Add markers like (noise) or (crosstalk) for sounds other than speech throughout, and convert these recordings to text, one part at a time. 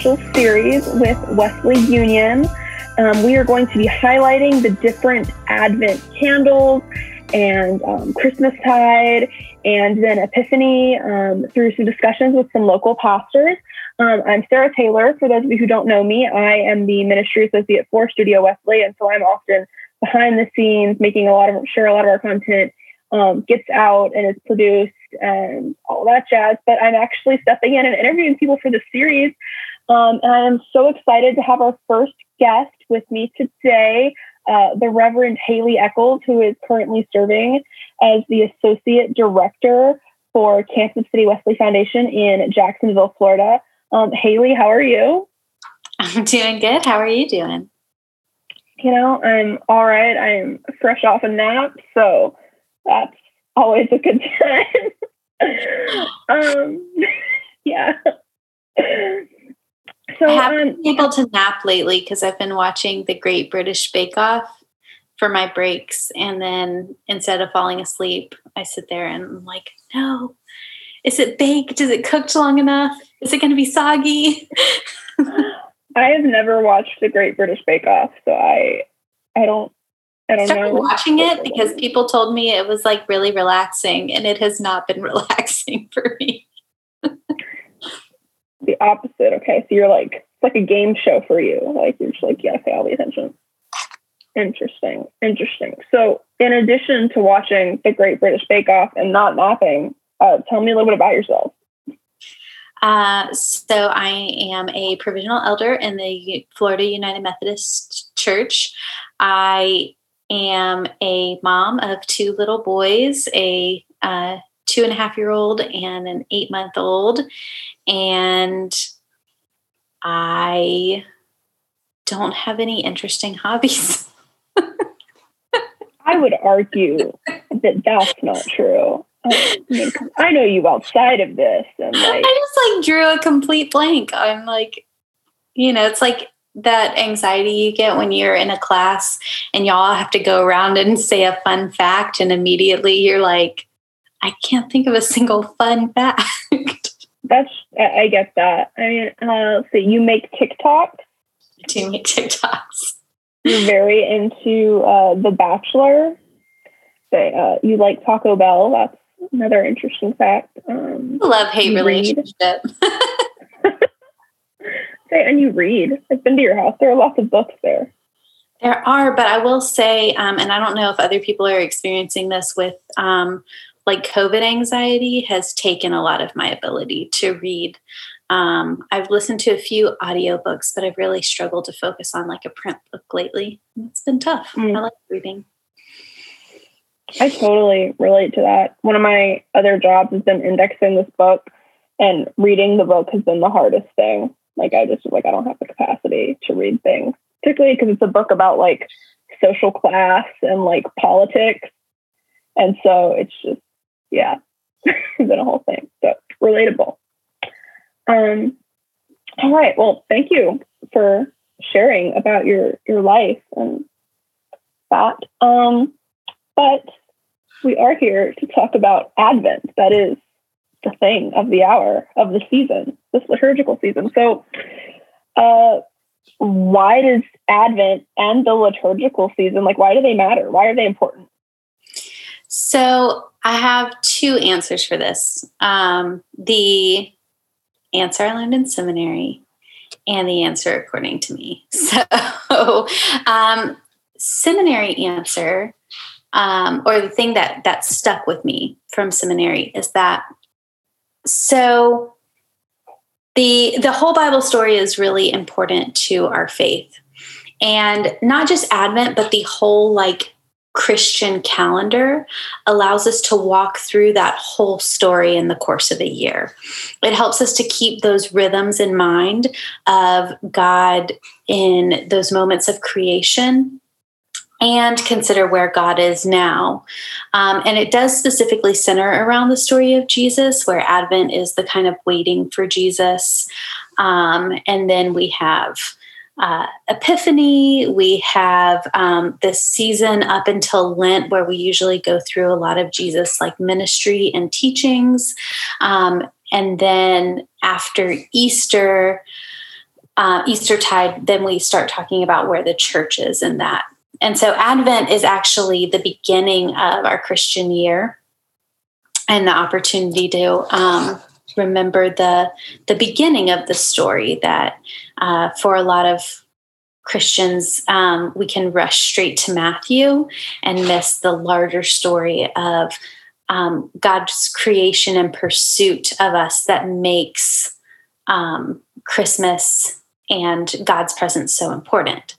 special series with Wesley Union. Um, we are going to be highlighting the different Advent candles and um, Christmastide and then Epiphany um, through some discussions with some local pastors. Um, I'm Sarah Taylor. For those of you who don't know me, I am the ministry associate for Studio Wesley, and so I'm often behind the scenes, making a lot of sure a lot of our content um, gets out and is produced and all that jazz. But I'm actually stepping in and interviewing people for the series. Um, and I am so excited to have our first guest with me today, uh, the Reverend Haley Eccles, who is currently serving as the Associate Director for Campus to City Wesley Foundation in Jacksonville, Florida. Um, Haley, how are you? I'm doing good. How are you doing? You know, I'm all right. I'm fresh off a nap, so that's always a good (laughs) time. um, (laughs) yeah. So I haven't um, been able to nap lately because I've been watching the Great British Bake Off for my breaks, and then instead of falling asleep, I sit there and I'm like, no, is it baked? Is it cooked long enough? Is it going to be soggy? I have never watched the Great British Bake Off, so I I don't I don't started know. watching it because people told me it was like really relaxing, and it has not been (laughs) relaxing for me. The opposite. Okay, so you're like it's like a game show for you. Like you're just like, yeah, I'll be attention. Interesting, interesting. So, in addition to watching the Great British Bake Off and not napping, uh, tell me a little bit about yourself. Uh, so, I am a provisional elder in the Florida United Methodist Church. I am a mom of two little boys, a uh, two and a half year old and an eight month old. And I don't have any interesting (laughs) hobbies. I would argue that that's not true. Um, I, mean, I know you outside of this, and (laughs) like I just like drew a complete blank. I'm like, you know, it's like that anxiety you get when you're in a class and y'all have to go around and (laughs) say a fun fact, and immediately you're like, I can't think of a single fun fact. That's I get that. I mean, uh, so you make TikToks. I do make TikToks. You're very into uh, The Bachelor. Say uh, you like Taco Bell. That's another interesting fact. Um, Love hate relationship. (laughs) say, and you read. I've been to your house. There are lots of books there. There are, but I will say, um, and I don't know if other people are experiencing this with um, like COVID anxiety has taken a lot of my ability to read. Um, I've listened to a few audiobooks, but I've really struggled to focus on like a print book lately. It's been tough. Mm. I like reading. I totally relate to that. One of my other jobs has been indexing this book, and reading the book has been the hardest thing. Like, I just like, I don't have the capacity to read things, particularly because it's a book about like social class and like politics. And so it's just yeah, (laughs) been a whole thing. So relatable. Um, all right. Well, thank you for sharing about your your life and that. Um, but we are here to talk about Advent. That is the thing of the hour of the season, this liturgical season. So, uh, why does Advent and the liturgical season like? Why do they matter? Why are they important? So I have two answers for this. Um, the answer I learned in seminary and the answer according to me. (laughs) So, um, seminary answer, um, or the thing that that stuck with me from seminary is that so the the whole Bible story is really important to our faith, and not just Advent, but the whole like Christian calendar allows us to walk through that whole story in the course of a year. It helps us to keep those rhythms in mind of God in those moments of creation and consider where God is now. Um, and it does specifically center around the story of Jesus, where Advent is the kind of waiting for Jesus. Um, and then we have uh, Epiphany. We have um, this season up until Lent, where we usually go through a lot of Jesus like ministry and teachings. Um, and then after Easter, uh, Easter tide, then we start talking about where the church is in that. And so Advent is actually the beginning of our Christian year and the opportunity to um, remember the the beginning of the story that uh, for a lot of Christians, um, we can rush straight to Matthew and miss the larger story of um, God's creation and pursuit of us that makes um, Christmas and God's presence so important.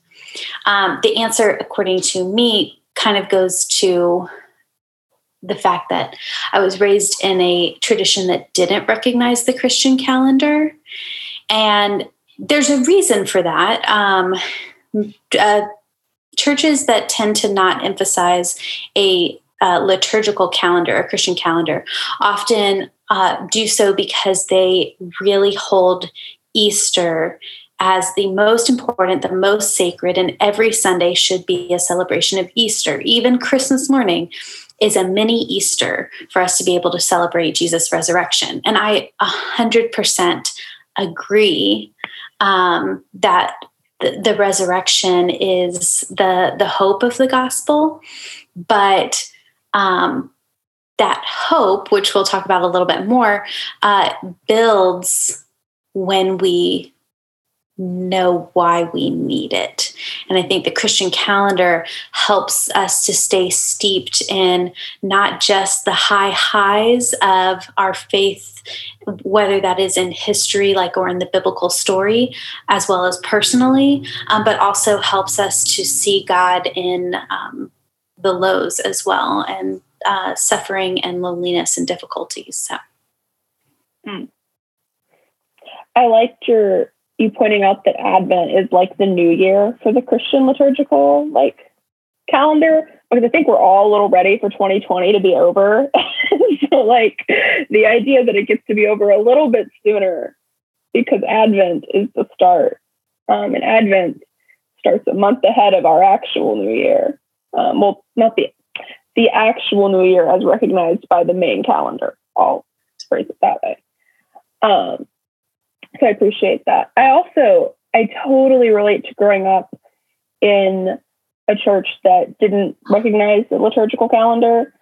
Um, the answer, according to me, kind of goes to the fact that I was raised in a tradition that didn't recognize the Christian calendar. And there's a reason for that. Um, uh, churches that tend to not emphasize a uh, liturgical calendar, a Christian calendar, often uh, do so because they really hold Easter as the most important, the most sacred, and every Sunday should be a celebration of Easter. Even Christmas morning is a mini Easter for us to be able to celebrate Jesus' resurrection. And I 100% agree um, that the, the resurrection is the, the hope of the gospel. But um, that hope, which we'll talk about a little bit more, uh, builds when we know why we need it. And I think the Christian calendar helps us to stay steeped in not just the high highs of our faith, whether that is in history, like or in the biblical story, as well as personally, um, but also helps us to see God in um, the lows as well and uh, suffering and loneliness and difficulties. So. Mm. I liked your you pointing out that Advent is like the new year for the Christian liturgical like calendar because I think we're all a little ready for 2020 to be over. (laughs) so like the idea that it gets to be over a little bit sooner because Advent is the start. Um, and Advent starts a month ahead of our actual new year. Um, well, not the the actual new year as recognized by the main calendar. I'll phrase it that way. Um, so I appreciate that. I also, I totally relate to growing up in a church that didn't recognize the liturgical calendar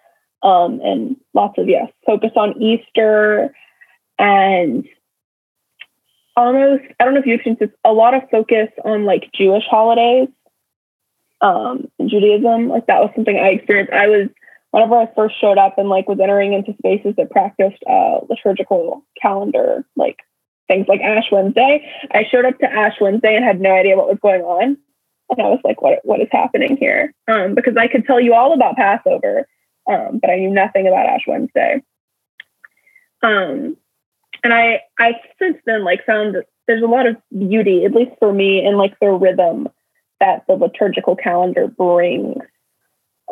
um, and lots of, yes, focus on Easter and almost, I don't know if you experienced this, a lot of focus on like Jewish holidays um, Judaism. Like that was something I experienced. I was, whenever I first showed up and like was entering into spaces that practiced uh, liturgical calendar, like things like Ash Wednesday. I showed up to Ash Wednesday and had no idea what was going on. And I was like, what, what is happening here? Um, because I could tell you all about Passover, um, but I knew nothing about Ash Wednesday. Um, and I, I since then like found there's a lot of beauty, at least for me, in like the rhythm that the liturgical calendar brings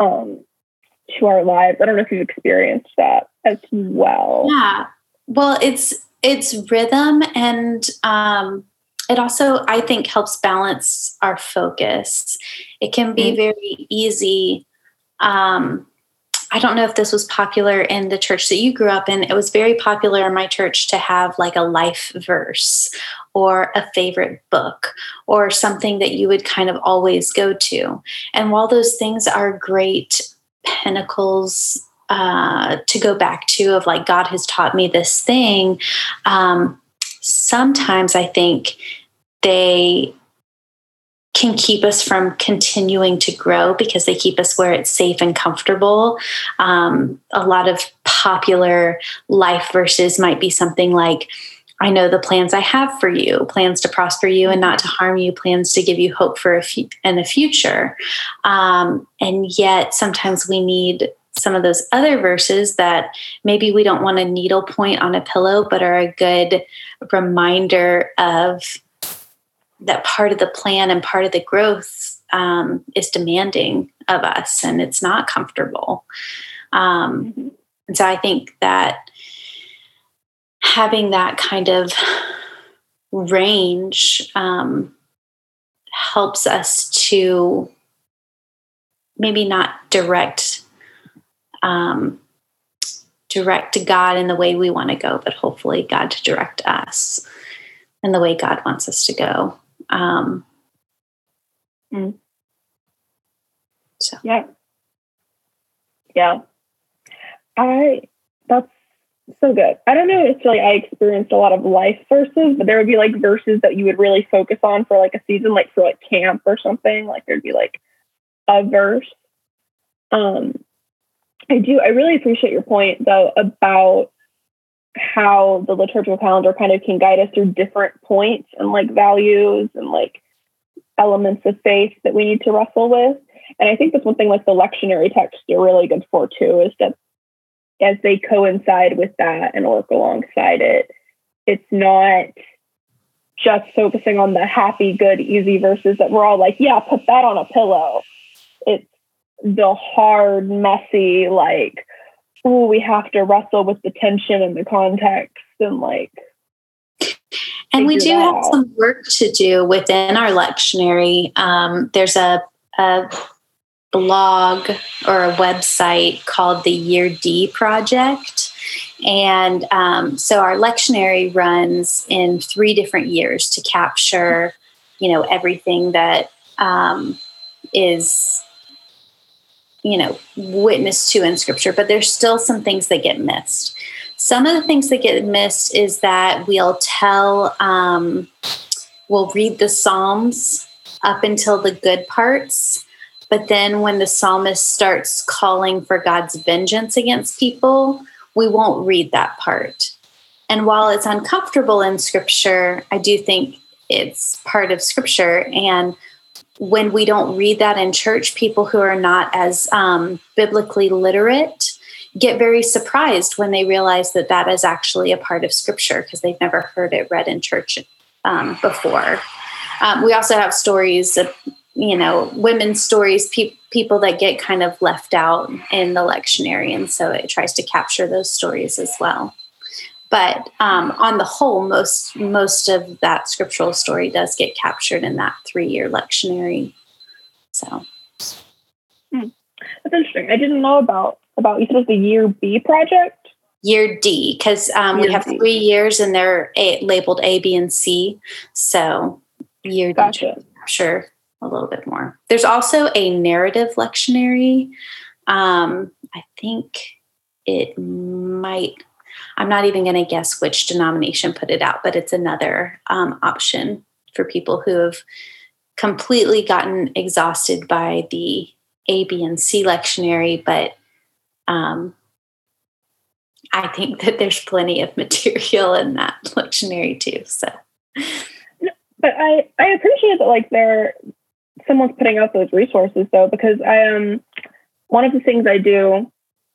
um, to our lives. I don't know if you've experienced that as well. Yeah. Well, it's it's rhythm and um, it also i think helps balance our focus it can be mm-hmm. very easy um, i don't know if this was popular in the church that you grew up in it was very popular in my church to have like a life verse or a favorite book or something that you would kind of always go to and while those things are great pinnacles uh, to go back to of like God has taught me this thing. Um, sometimes I think they can keep us from continuing to grow because they keep us where it's safe and comfortable. Um, a lot of popular life verses might be something like, I know the plans I have for you, plans to prosper you and not to harm you, plans to give you hope for a fu- in the future. Um, and yet, sometimes we need some of those other verses that maybe we don't want a needle point on a pillow, but are a good reminder of that part of the plan and part of the growth um, is demanding of us and it's not comfortable. Um. And so I think that having that kind of range um, helps us to maybe not direct um, direct God in the way we want to go, but hopefully God to direct us in the way God wants us to go. Um, mm. So yeah, yeah. I that's so good. I don't know if like I experienced a lot of life verses, but there would be like verses that you would really focus on for like a season, like for like camp or something. Like there'd be like a verse. Um, I do. I really appreciate your point though about how the liturgical calendar kind of can guide us through different points and like values and like elements of faith that we need to wrestle with. And I think that's one thing like the lectionary texts are really good for too, is that as they coincide with that and work alongside it, it's not just focusing on the happy, good, easy verses that we're all like, yeah, put that on a pillow. It's the hard, messy, like, oh, we have to wrestle with the tension and the context and like. And we do have out. some work to do within our lectionary. Um, there's a, a blog or a website called the Year D Project. And um, so our lectionary runs in three different years to capture, you know, everything that um, is, you know, witnessed to in scripture, but there's still some things that get missed. Some of the things that get missed is that we'll tell, um, we'll read the Psalms up until the good parts but then when the psalmist starts calling for God's vengeance against people, we won't read that part. And while it's uncomfortable in scripture, I do think it's part of scripture. And when we don't read that in church, people who are not as um, biblically literate get very surprised when they realize that that is actually a part of scripture because they've never heard it read in church um, before. Um, we also have stories of you know women's stories pe- people that get kind of left out in the lectionary and so it tries to capture those stories as well but um, on the whole most most of that scriptural story does get captured in that three year lectionary so hmm. that's interesting i didn't know about about you said the year b project year d because um, we have D. three years and they're a, labeled a b and c so year gotcha. d capture a little bit more. There's also a narrative lectionary. Um, I think it might, I'm not even going to guess which denomination put it out, but it's another um, option for people who have completely gotten exhausted by the A, B, and C lectionary, but um, I think that there's plenty of material in that (laughs) lectionary too. So, but I I appreciate that like there someone's putting out those resources though, because I am um, one of the things I do,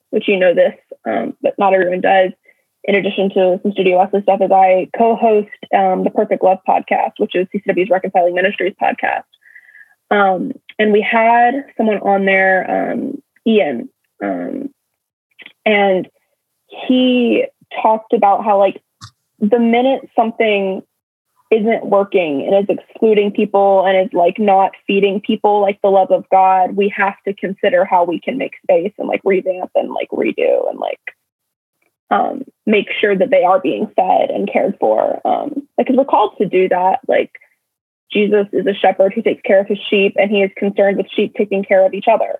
which you know this, um, but not everyone does. In addition to some Studio Wesley stuff, is I co-host um, the Perfect Love podcast, which is CCW's Reconciling Ministries podcast. Um, and we had someone on there, um, Ian, um, and he talked about how like the minute something isn't working and is excluding people and is like not feeding people like the love of God, we have to consider how we can make space and like revamp and like redo and like um, make sure that they are being fed and cared for. Um, because we're called to do that. Like Jesus is a shepherd who takes care of his sheep and he is concerned with sheep taking care of each other.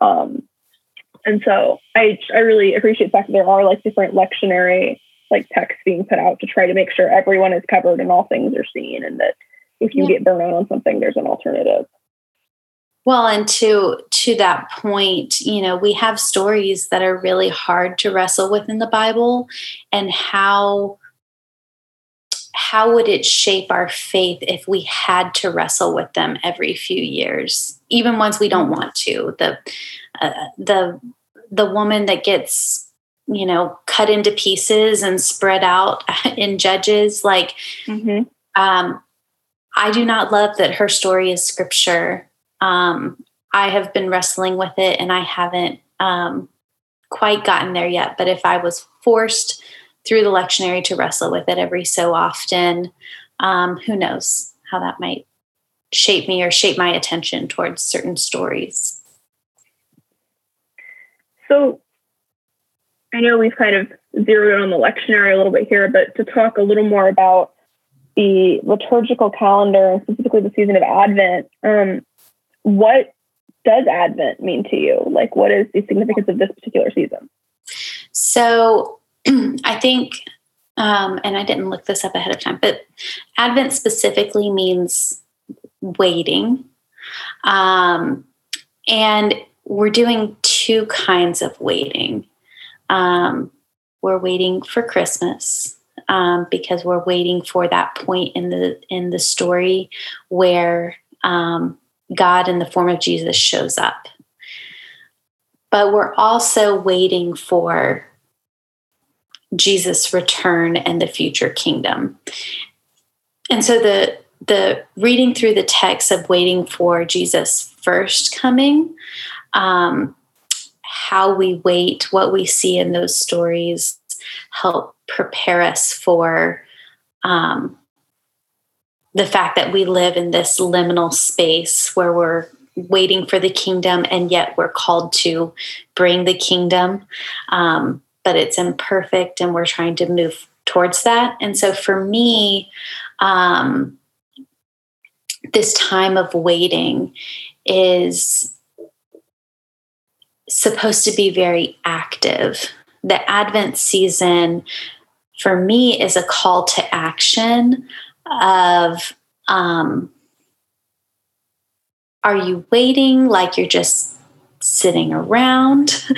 Um, and so I I really appreciate the fact that there are like different lectionary like texts being put out to try to make sure everyone is covered and all things are seen and that if you yeah. get burned out on something there's an alternative well and to to that point you know we have stories that are really hard to wrestle with in the bible and how how would it shape our faith if we had to wrestle with them every few years even ones we don't want to the uh, the the woman that gets you know cut into pieces and spread out (laughs) in judges like mm-hmm. um, i do not love that her story is scripture um, i have been wrestling with it and i haven't um, quite gotten there yet but if i was forced through the lectionary to wrestle with it every so often um, who knows how that might shape me or shape my attention towards certain stories. So I know we've kind of zeroed on the lectionary a little bit here, but to talk a little more about the liturgical calendar and specifically the season of Advent, um, what does Advent mean to you? Like, what is the significance of this particular season? So, (clears throat) I think, um, and I didn't look this up ahead of time, but Advent specifically means waiting. Um, and we're doing two kinds of waiting. Um, we're waiting for Christmas um, because we're waiting for that point in the in the story where um, God, in the form of Jesus, shows up. But we're also waiting for Jesus' return and the future kingdom. And so the the reading through the text of waiting for Jesus' first coming um, how we wait, what we see in those stories help prepare us for um, the fact that we live in this liminal space where we're waiting for the kingdom and yet we're called to bring the kingdom. Um, but it's imperfect and we're trying to move towards that. And so for me, um, this time of waiting is supposed to be very active. The Advent season for me is a call to action of um, are you waiting? Like you're just sitting around? (laughs)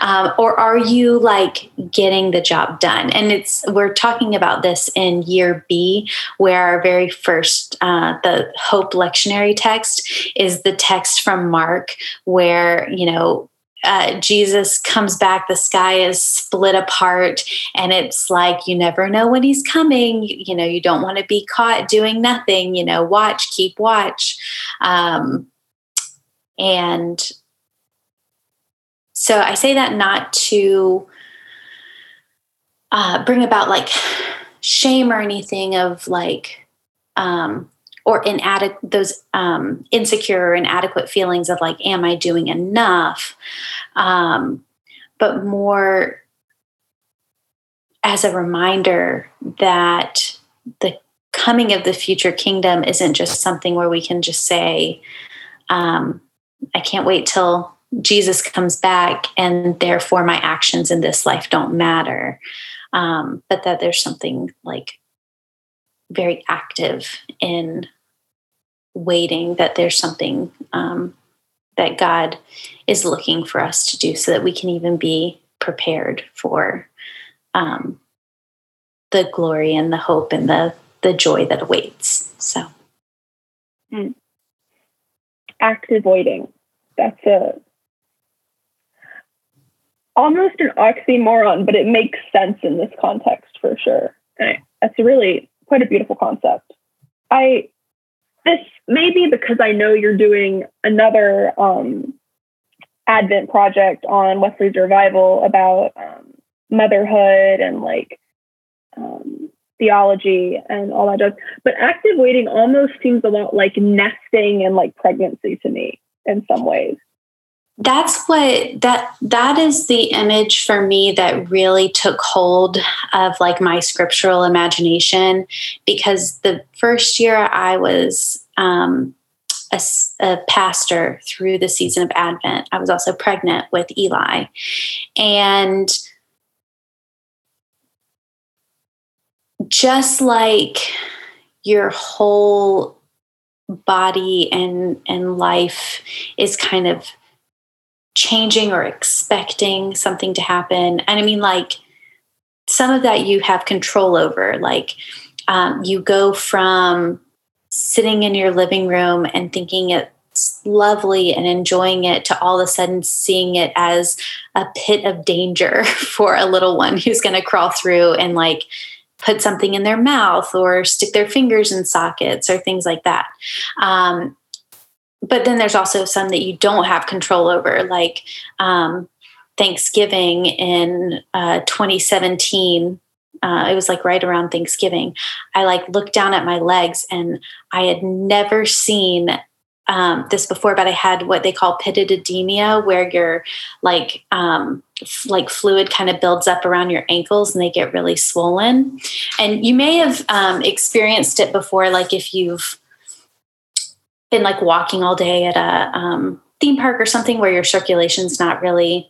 Um, or are you like getting the job done? And it's we're talking about this in year b where our very first uh, the hope lectionary text is the text from mark where you know uh, Jesus comes back, the sky is split apart, and it's like you never know when he's coming. You, you know, you don't want to be caught doing nothing. You know, watch, keep watch. Um, and so I say that not to uh, bring about like (sighs) shame or anything of like, um, or inadequate those um, insecure or inadequate feelings of like am i doing enough? Um, but more as a reminder that the coming of the future kingdom isn't just something where we can just say um, i can't wait till jesus comes back and therefore my actions in this life don't matter. Um, but that there's something like very active in waiting that there's something um, that God is looking for us to do so that we can even be prepared for um, the glory and the hope and the, the joy that awaits. So, hmm. active waiting. That's a almost an oxymoron, but it makes sense in this context for sure. And that's really quite a beautiful concept. I this may be because I know you're doing another um, Advent project on Wesley's revival about um, motherhood and like um, theology and all that jazz. But active waiting almost seems a lot like nesting and like pregnancy to me in some ways that's what that that is the image for me that really took hold of like my scriptural imagination because the first year i was um, a, a, pastor through the season of advent i was also pregnant with eli. And just like your whole body and and life is kind of changing or expecting something to happen. And I mean, like, some of that you have control over. Like, um, you go from sitting in your living room and thinking it's lovely and enjoying it to all of a sudden seeing it as a pit of danger (laughs) for a little one who's going to crawl through and like put something in their mouth or stick their fingers in sockets or things like that. Um, but then there's also some that you don't have control over, like um, Thanksgiving in uh, 2017. Uh, it was like right around Thanksgiving. I like looked down at my legs and I had never seen um, this before, but I had what they call pitted edema, where your like um, f- like fluid kind of builds up around your ankles and they get really swollen. And you may have um, experienced it before, like if you've been like walking all day at a um, theme park or something where your circulation's not really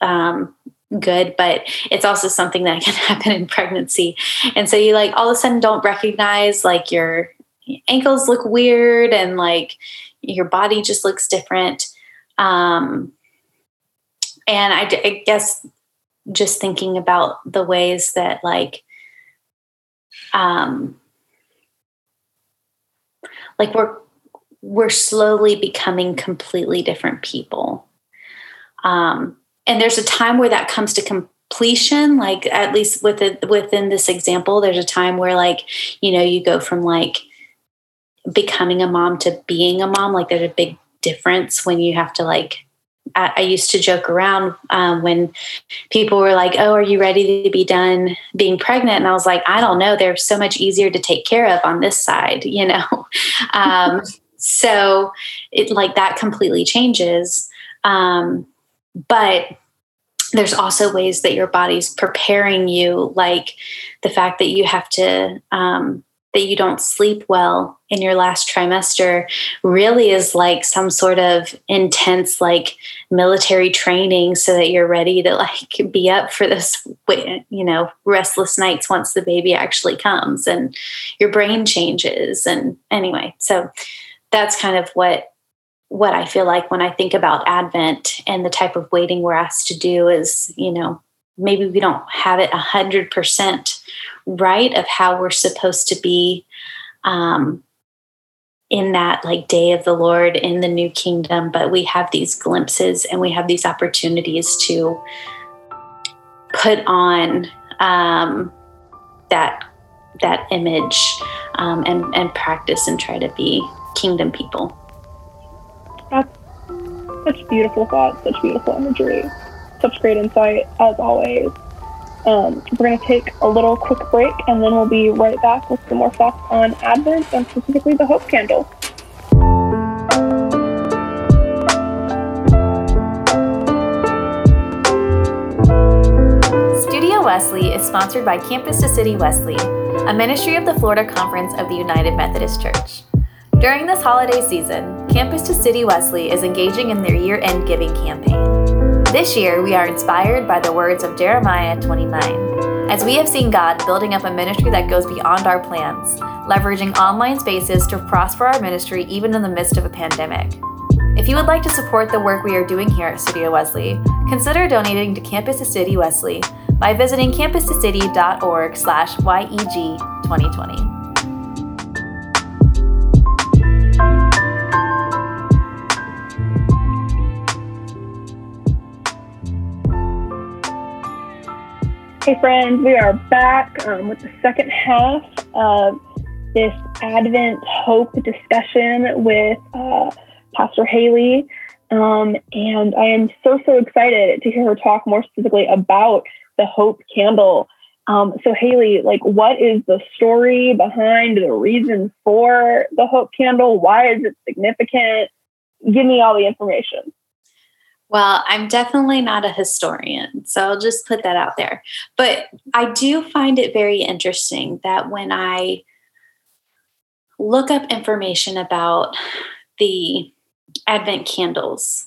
um, good, but it's also something that (laughs) can happen in pregnancy. And so you like all of a sudden don't recognize like your ankles look weird and like your body just looks different. Um, and I, I guess just thinking about the ways that like, um, like we're we're slowly becoming completely different people. Um, and there's a time where that comes to completion like at least within within this example there's a time where like you know you go from like becoming a mom to being a mom like there's a big difference when you have to like I, I used to joke around um, when people were like, "Oh, are you ready to be done being pregnant?" And I was like, "I don't know. They're so much easier to take care of on this side, you know." (laughs) um, so it like that completely changes. Um, but there's also ways that your body's preparing you like the fact that you have to um, that you don't sleep well in your last trimester really is like some sort of intense like military training so that you're ready to like be up for this you know restless nights once the baby actually comes and your brain changes and anyway so that's kind of what what I feel like when I think about Advent and the type of waiting we're asked to do is, you know, maybe we don't have it a hundred percent right of how we're supposed to be um, in that like day of the Lord in the new kingdom, but we have these glimpses and we have these opportunities to put on um, that that image um, and and practice and try to be kingdom people. That's such beautiful thoughts, such beautiful imagery, such great insight as always. Um, we're going to take a little quick break and then we'll be right back with some more thoughts on Advent and specifically the Hope Candle. Studio Wesley is sponsored by Campus to City Wesley, a ministry of the Florida Conference of the United Methodist Church. During this holiday season, Campus to City Wesley is engaging in their year end giving campaign. This year, we are inspired by the words of Jeremiah 29, as we have seen God building up a ministry that goes beyond our plans, leveraging online spaces to prosper our ministry even in the midst of a pandemic. If you would like to support the work we are doing here at Studio Wesley, consider donating to Campus to City Wesley by visiting campustocity.org slash YEG 2020. Hey, friends, we are back um, with the second half of this Advent Hope discussion with uh, Pastor Haley. Um, and I am so, so excited to hear her talk more specifically about the Hope Candle. Um, so, Haley, like, what is the story behind the reason for the Hope Candle? Why is it significant? Give me all the information. Well, I'm definitely not a historian, so I'll just put that out there. But I do find it very interesting that when I look up information about the Advent candles,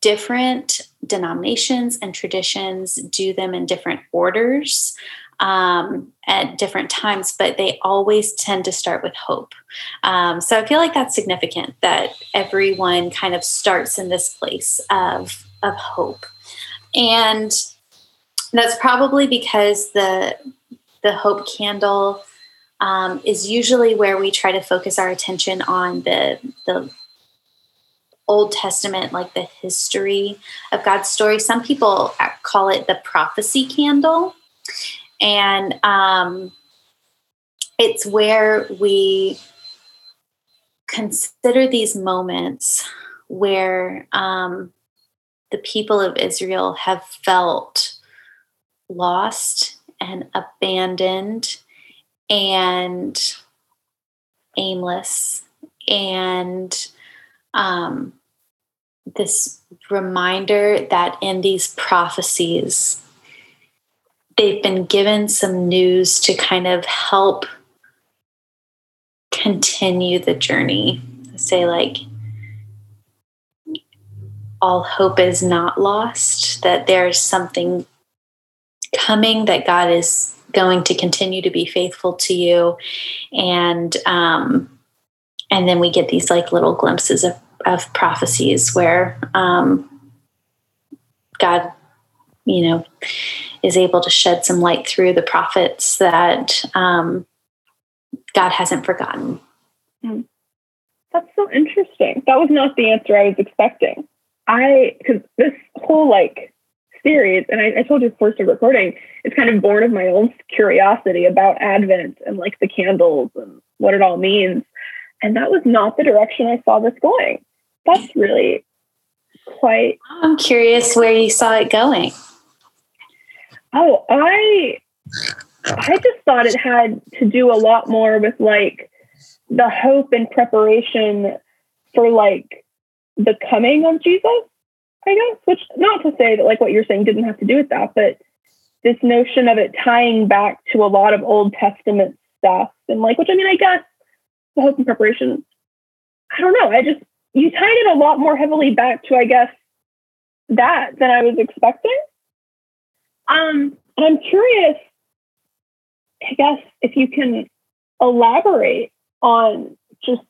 different denominations and traditions do them in different orders um, at different times, but they always tend to start with hope. Um, so I feel like that's significant that everyone kind of starts in this place of of hope, and that's probably because the the hope candle um, is usually where we try to focus our attention on the the Old Testament, like the history of God's story. Some people call it the prophecy candle. And um, it's where we consider these moments where um, the people of Israel have felt lost and abandoned and aimless and um, this reminder that in these prophecies, they've been given some news to kind of help continue the journey. Say, like, all hope is not lost, that there's something coming, that God is going to continue to be faithful to you. And, um, and then we get these like little glimpses of, of prophecies where um, God, you know, is able to shed some light through the prophets that um, God hasn't forgotten. Hmm. That's so interesting. That was not the answer I was expecting. I, because this whole like series, and I, I told you before started recording, it's kind of born of my own curiosity about Advent and like the candles and what it all means. And that was not the direction I saw this going. That's really quite. I'm curious where you saw it going. Oh, I I just thought it had to do a lot more with like the hope and preparation for like the coming of Jesus, I guess. Which not to say that like what you're saying didn't have to do with that, but this notion of it tying back to a lot of Old Testament stuff and like which I mean I guess the hope and preparation. I don't know. I just you tied it a lot more heavily back to I guess that than I was expecting. Um, and I'm curious, I guess, if you can elaborate on just,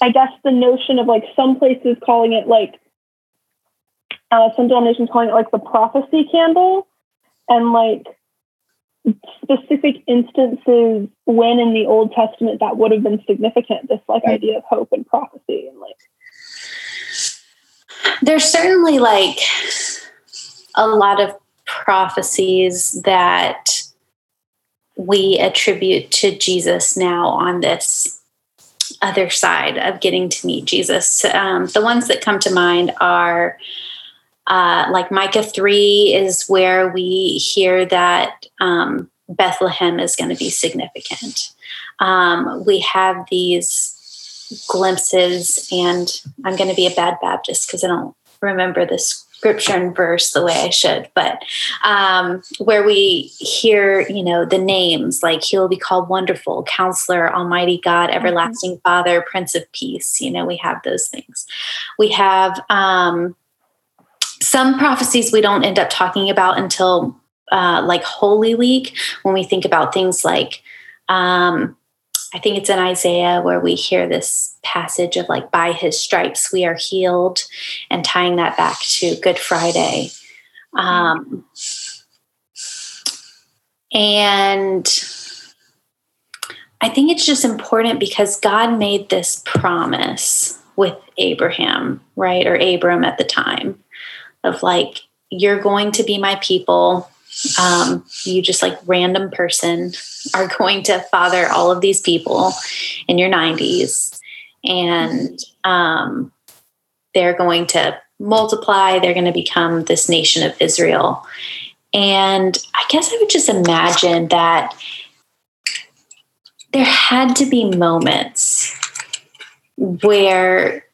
I guess, the notion of like some places calling it like, uh, some denominations calling it like the prophecy candle, and like specific instances when in the Old Testament that would have been significant. This like idea of hope and prophecy and like there's certainly like a lot of prophecies that we attribute to Jesus now on this other side of getting to meet Jesus. Um, the ones that come to mind are uh, like Micah 3 is where we hear that um, Bethlehem is going to be significant. Um, we have these glimpses, and I'm going to be a bad Baptist because I don't remember the scripture and verse the way I should, but um, where we hear, you know, the names like He will be called Wonderful, Counselor, Almighty God, mm-hmm. Everlasting mm-hmm. Father, Prince of Peace. You know, we have those things. We have um, some prophecies we don't end up talking about until uh, like Holy Week when we think about things like. Um, I think it's in Isaiah where we hear this passage of like, by his stripes we are healed, and tying that back to Good Friday. Um, and I think it's just important because God made this promise with Abraham, right? Or Abram at the time of like, you're going to be my people um, you just like random person are going to father all of these people in your 90s and um, they're going to multiply. They're going to become this nation of israel. And i guess i would just imagine that there had to be moments where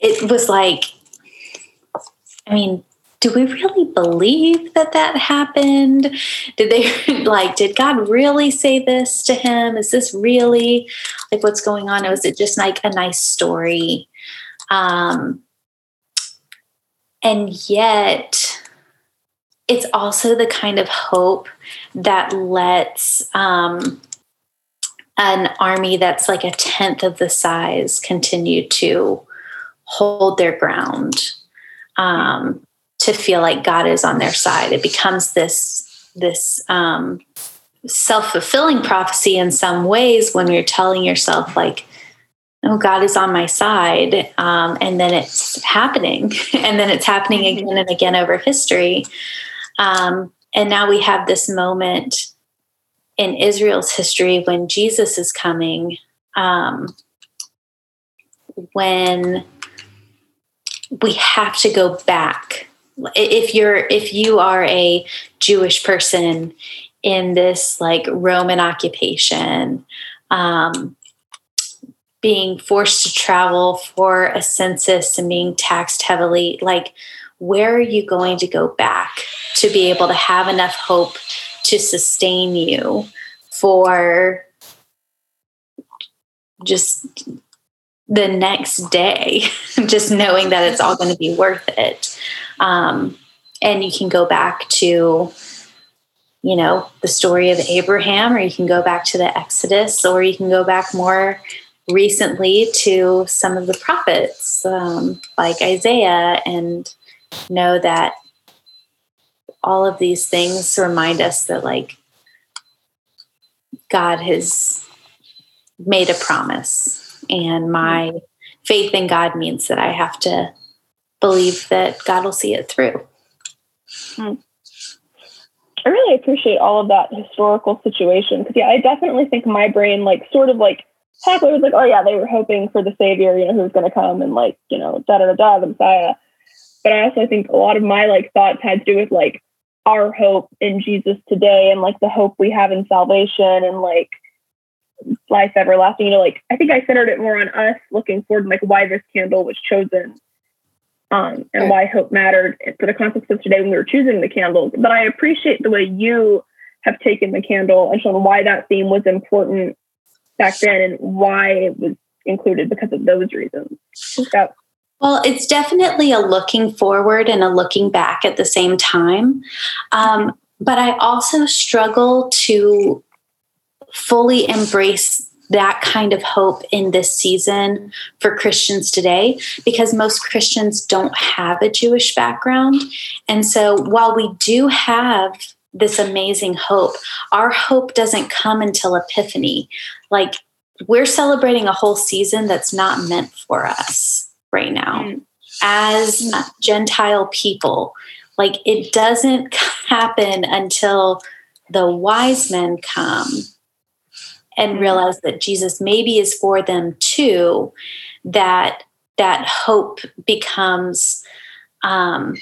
it was like i mean do we really believe that that happened? Did they (laughs) like, did God really say this to him? Is this really like what's going on? Or was it just like a nice story? Um, and yet, it's also the kind of hope that lets um, an army that's like a tenth of the size continue to hold their ground. Um, to feel like God is on their side. It becomes this this um, self fulfilling prophecy in some ways when you're telling yourself like, "Oh, God is on my side," um, and then it's happening, (laughs) and then it's happening mm-hmm. again and again over history. Um, and now we have this moment in Israel's history when Jesus is coming, um, when we have to go back if you're if you are a Jewish person in this like Roman occupation, um, being forced to travel for a census and being taxed heavily, like, where are you going to go back to be able to have enough hope to sustain you for just the next day, (laughs) just knowing that it's all going to be worth it? Um, and you can go back to you know the story of abraham or you can go back to the exodus or you can go back more recently to some of the prophets um, like Isaiah and know that all of these things remind us that like God has made a promise and my faith in God means that I have to believe that God will see it through. Hmm. I really appreciate all of that historical situation because yeah, I definitely think my brain like sort of like Halfway was like, oh yeah, they were hoping for the savior, you know, who was going to come and like, you know, da da da da, the Messiah. But I also think a lot of my like thoughts had to do with like our hope in Jesus today and like the hope we have in salvation and like life everlasting. You know, like I think I centered it more on us looking forward and like why this candle was chosen. Um, and why hope mattered for the context of today when we were choosing the candles. But I appreciate the way you have taken the candle and shown why that theme was important back then and why it was included because of those reasons. That, well, it's definitely a looking forward and a looking back at the same time. Um, but I also struggle to fully embrace that kind of hope in this season for Christians today because most Christians don't have a Jewish background. And so while we do have this amazing hope. Our hope doesn't come until Epiphany. Like we're celebrating a whole season that's not meant for us right now mm. as. Gentile people. Like it doesn't (laughs) happen until the wise men come and mm. realize that Jesus maybe is for them too, that that hope becomes um,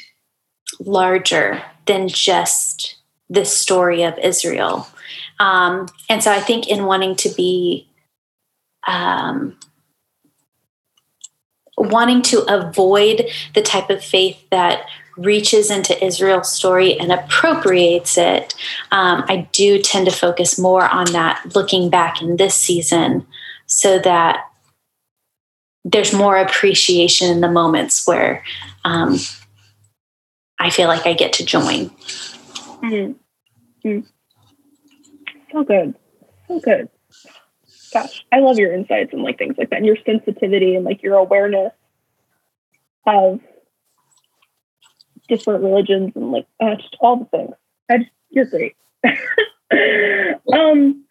larger than just the story of Israel. Um, and so I think in wanting to be, um, wanting to avoid the type of faith that reaches into Israel's story and appropriates it, um, I do tend to focus more on that looking back in this season so that there's more appreciation in the moments where um, I feel like I get to join. Mm. Mm. So good. So good. Gosh, I love your insights and like things like that and your sensitivity and like your awareness of different religions and like uh, just all the things. I just, you're great. (laughs) um,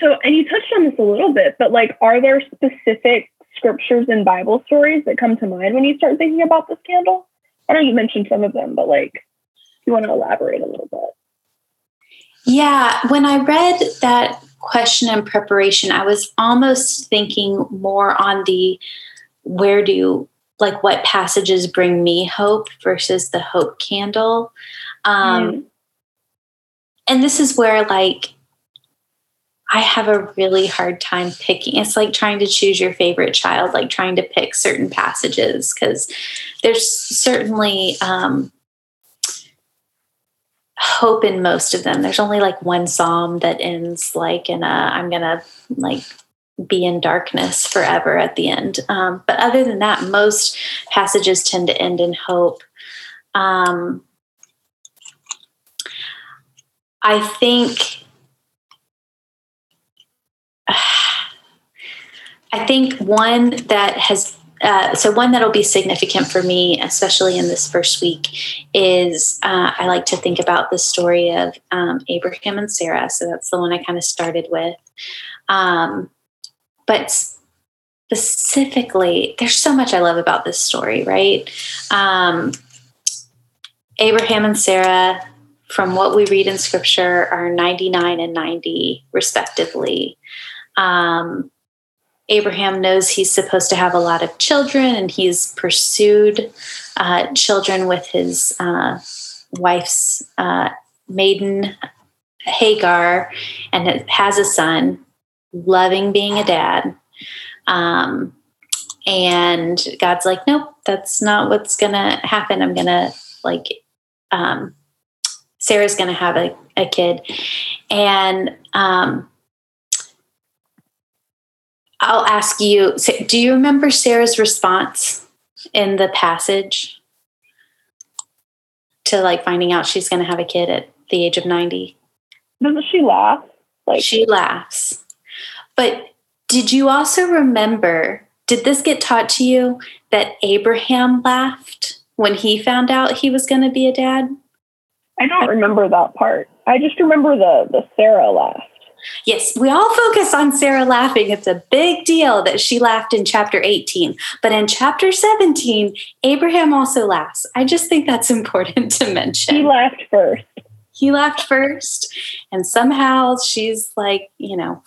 so, and you touched on this a little bit, but like, are there specific scriptures and Bible stories that come to mind when you start thinking about this candle? I know you mentioned some of them, but like, you want to elaborate a little bit? Yeah, when I read that question in preparation, I was almost thinking more on the where do like what passages bring me hope versus the hope candle. Um, mm. And this is where like I have a really hard time picking. It's like trying to choose your favorite child, like trying to pick certain passages because there's certainly um, hope in most of them. There's only like one psalm that ends like in a I'm gonna like be in darkness forever at the end. Um, but other than that, most passages tend to end in hope. Um, I think. (sighs) I think one that has uh, so one that'll be significant for me, especially in this first week, is uh, I like to think about the story of um, Abraham and Sarah. So that's the one I kind of started with. Um, but specifically, there's so much I love about this story, right? Um, Abraham and Sarah, from what we read in scripture, are 99 and 90, respectively. Um, Abraham knows he's supposed to have a lot of children, and he's pursued uh, children with his uh, wife's uh, maiden, Hagar and has a son, loving being a dad. Um, and God's like, nope, that's not what's going to happen. I'm going to, like, um, Sarah's going to have a, a kid. And um, I'll ask you do you remember Sarah's response in the passage to like finding out she's going to have a kid at the age of 90? Doesn't she laugh? Like she laughs. But did you also remember? Did this get taught to you that Abraham laughed when he found out he was going to be a dad? I don't remember that part. I just remember the the Sarah laugh. Yes, we all focus on Sarah laughing. It's a big deal that she laughed in chapter 18. But in chapter 17, Abraham also laughs. I just think that's (laughs) important to mention. He laughed first. He laughed first. And somehow she's like, you know,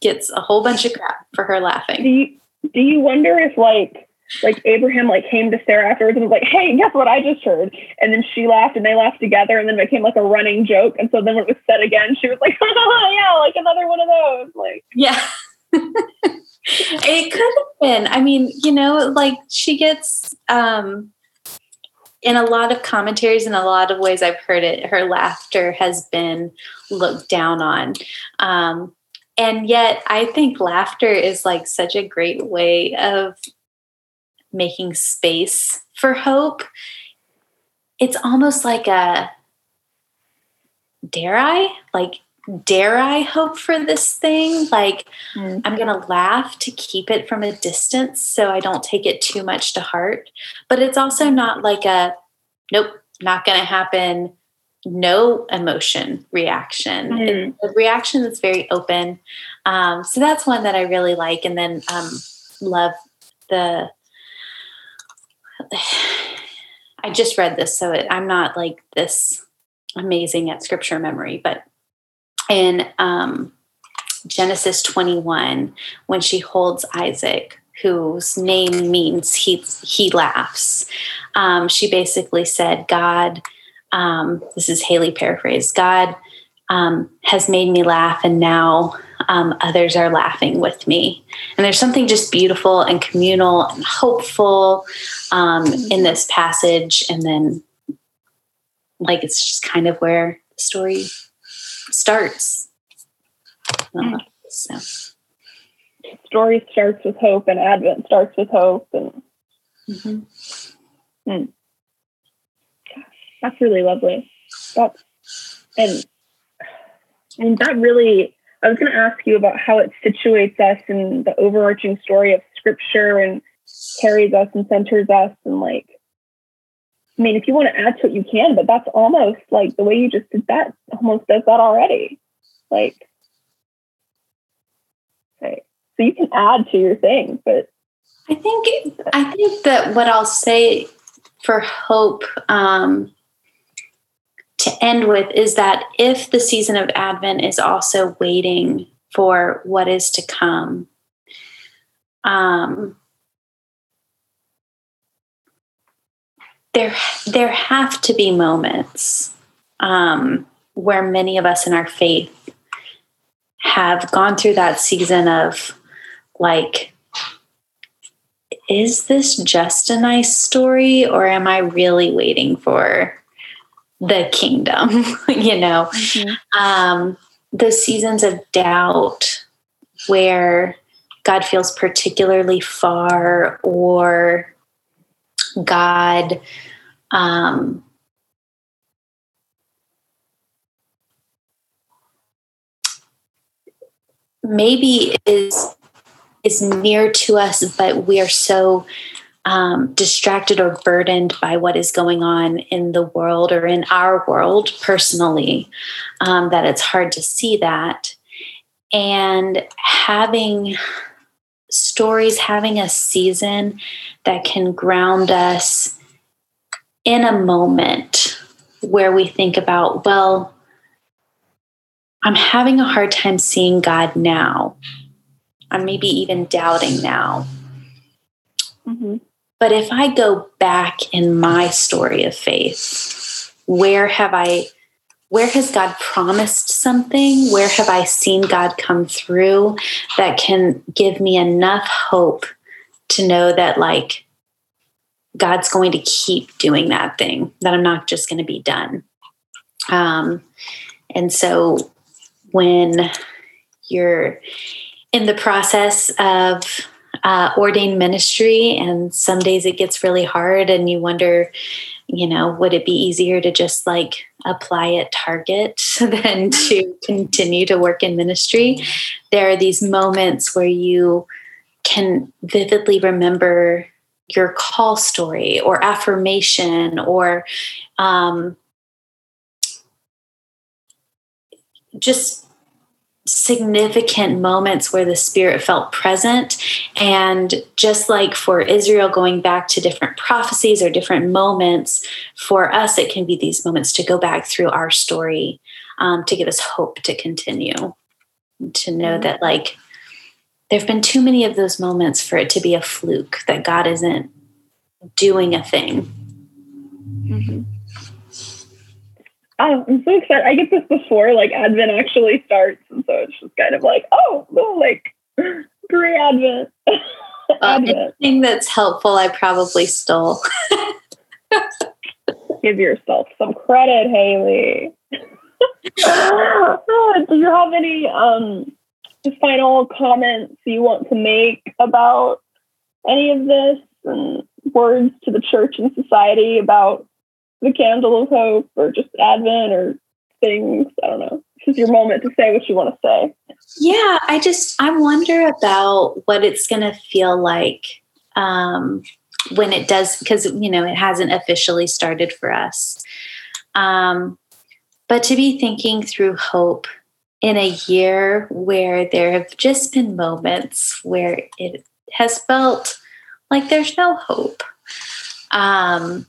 gets a whole bunch of crap for her laughing. Do you, do you wonder if like like Abraham like came to Sarah afterwards and was like, "Hey, guess what I just heard?" And then she laughed and they laughed together, and then it became like a running joke. And so then when it was said again, she was like, (laughs) oh, "Yeah, like another one of those." Like, yeah. (laughs) it could have been. I mean, you know, like she gets um in a lot of commentaries and a lot of ways I've heard it, her laughter has been looked down on. Um, and yet I think laughter is like such a great way of making space for hope, it's almost like a dare I? Like, dare I hope for this thing? Like, mm. I'm going to laugh to keep it from a distance so I don't take it too much to heart. But it's also not like a, nope, not going to happen, no emotion reaction. Mm. The reaction that's very open. Um, so that's one that I really like. And then um, love the (sighs) I just read this, so it, I'm not like this amazing at scripture memory, but in um, Genesis 21, when she holds Isaac, whose name means he he laughs, um, she basically said, "God." Um, this is Haley paraphrase. God um, has made me laugh, and now um, others are laughing with me. And there's something just beautiful and communal and hopeful um, in this passage. And then, like, it's just kind of where the story starts. Uh, so. Story starts with hope, and Advent starts with hope. And mm-hmm. mm. That's really lovely. That's and and that really I was going to ask you about how it situates us in the overarching story of scripture and carries us and centers us and like I mean, if you want to add to it, you can, but that's almost like the way you just did that almost does that already. Like, okay. So you can add to your thing, but I think I think that what I'll say for hope um, to end with is that if the season of Advent is also waiting for what is to come, um, there there have to be moments um, where many of us in our faith have gone through that season of like is this just a nice story or am i really waiting for the kingdom, (laughs) you know. Mm-hmm. Um, the seasons of doubt where God feels particularly far or God um, maybe is is near to us, but we are so um, distracted or burdened by what is going on in the world or in our world personally, um, that it's hard to see that. And having stories, having a season that can ground us in a moment where we think about, well, I'm having a hard time seeing God now. I'm maybe even doubting now. Mm-hmm. But if I go back in my story of faith, where have I where has God promised something? Where have I seen God come through that can give me enough hope to know that, like, God's going to keep doing that thing, that I'm not just going to be done. Um, and so when you're in the process of uh, ordained ministry, and some days it gets really hard, and you wonder, you know, would it be easier to just like apply at Target (laughs) than to continue to work in ministry? There are these moments where you can vividly remember your call story or affirmation or um, just significant moments where the spirit felt present and just like for israel going back to different prophecies or different moments for us it can be these moments to go back through our story um, to give us hope to continue to know that like there have been too many of those moments for it to be a fluke that god isn't doing a thing mm-hmm. Oh, I'm so excited. I get this before like Advent actually starts. And so it's just kind of like, oh, like (gasps) pre Advent. (laughs) Advent. anything that's helpful, I probably stole. (laughs) Give yourself some credit, Haley. oh, (laughs) do you have any um, final comments you want to make about any of this and words to the church and society about the candle of hope or just Advent or things. I don't know. This is your moment to say what you want to say. Yeah, I just I wonder about what it's going to feel like um, when it does, because you know it hasn't officially started for us. Um, but to be thinking through hope in a year where there have just been moments where it has felt like there's no hope. Um,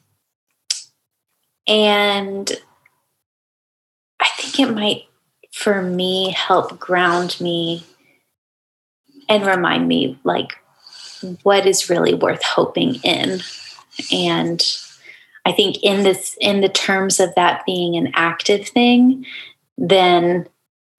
and I think it might, for me, help ground me and remind me like what is really worth hoping in. And I think in this in the terms of that being an active thing, then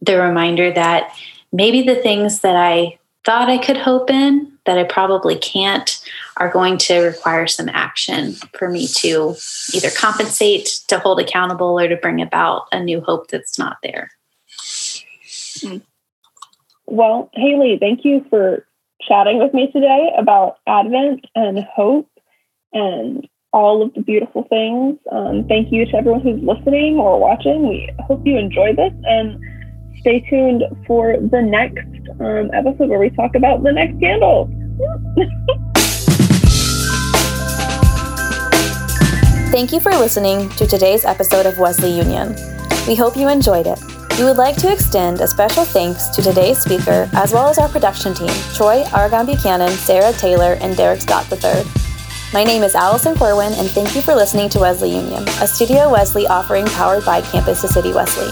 the reminder that maybe the things that I thought I could hope in that I probably can't are going to require some action for me to either compensate, to hold accountable, or to bring about a new hope that's not there. Well, Haley, thank you for chatting with me today about Advent and hope and all of the beautiful things. Um, thank you to everyone who's listening or watching. We hope you enjoy this and stay tuned for the next um, episode where we talk about the next candle. Thank you for listening to today's episode of Wesley Union. We hope you enjoyed it. We would like to extend a special thanks to today's speaker, as well as our production team Troy Argon Buchanan, Sarah Taylor, and Derek Scott III. My name is Allison Corwin, and thank you for listening to Wesley Union, a Studio Wesley offering powered by Campus to City Wesley.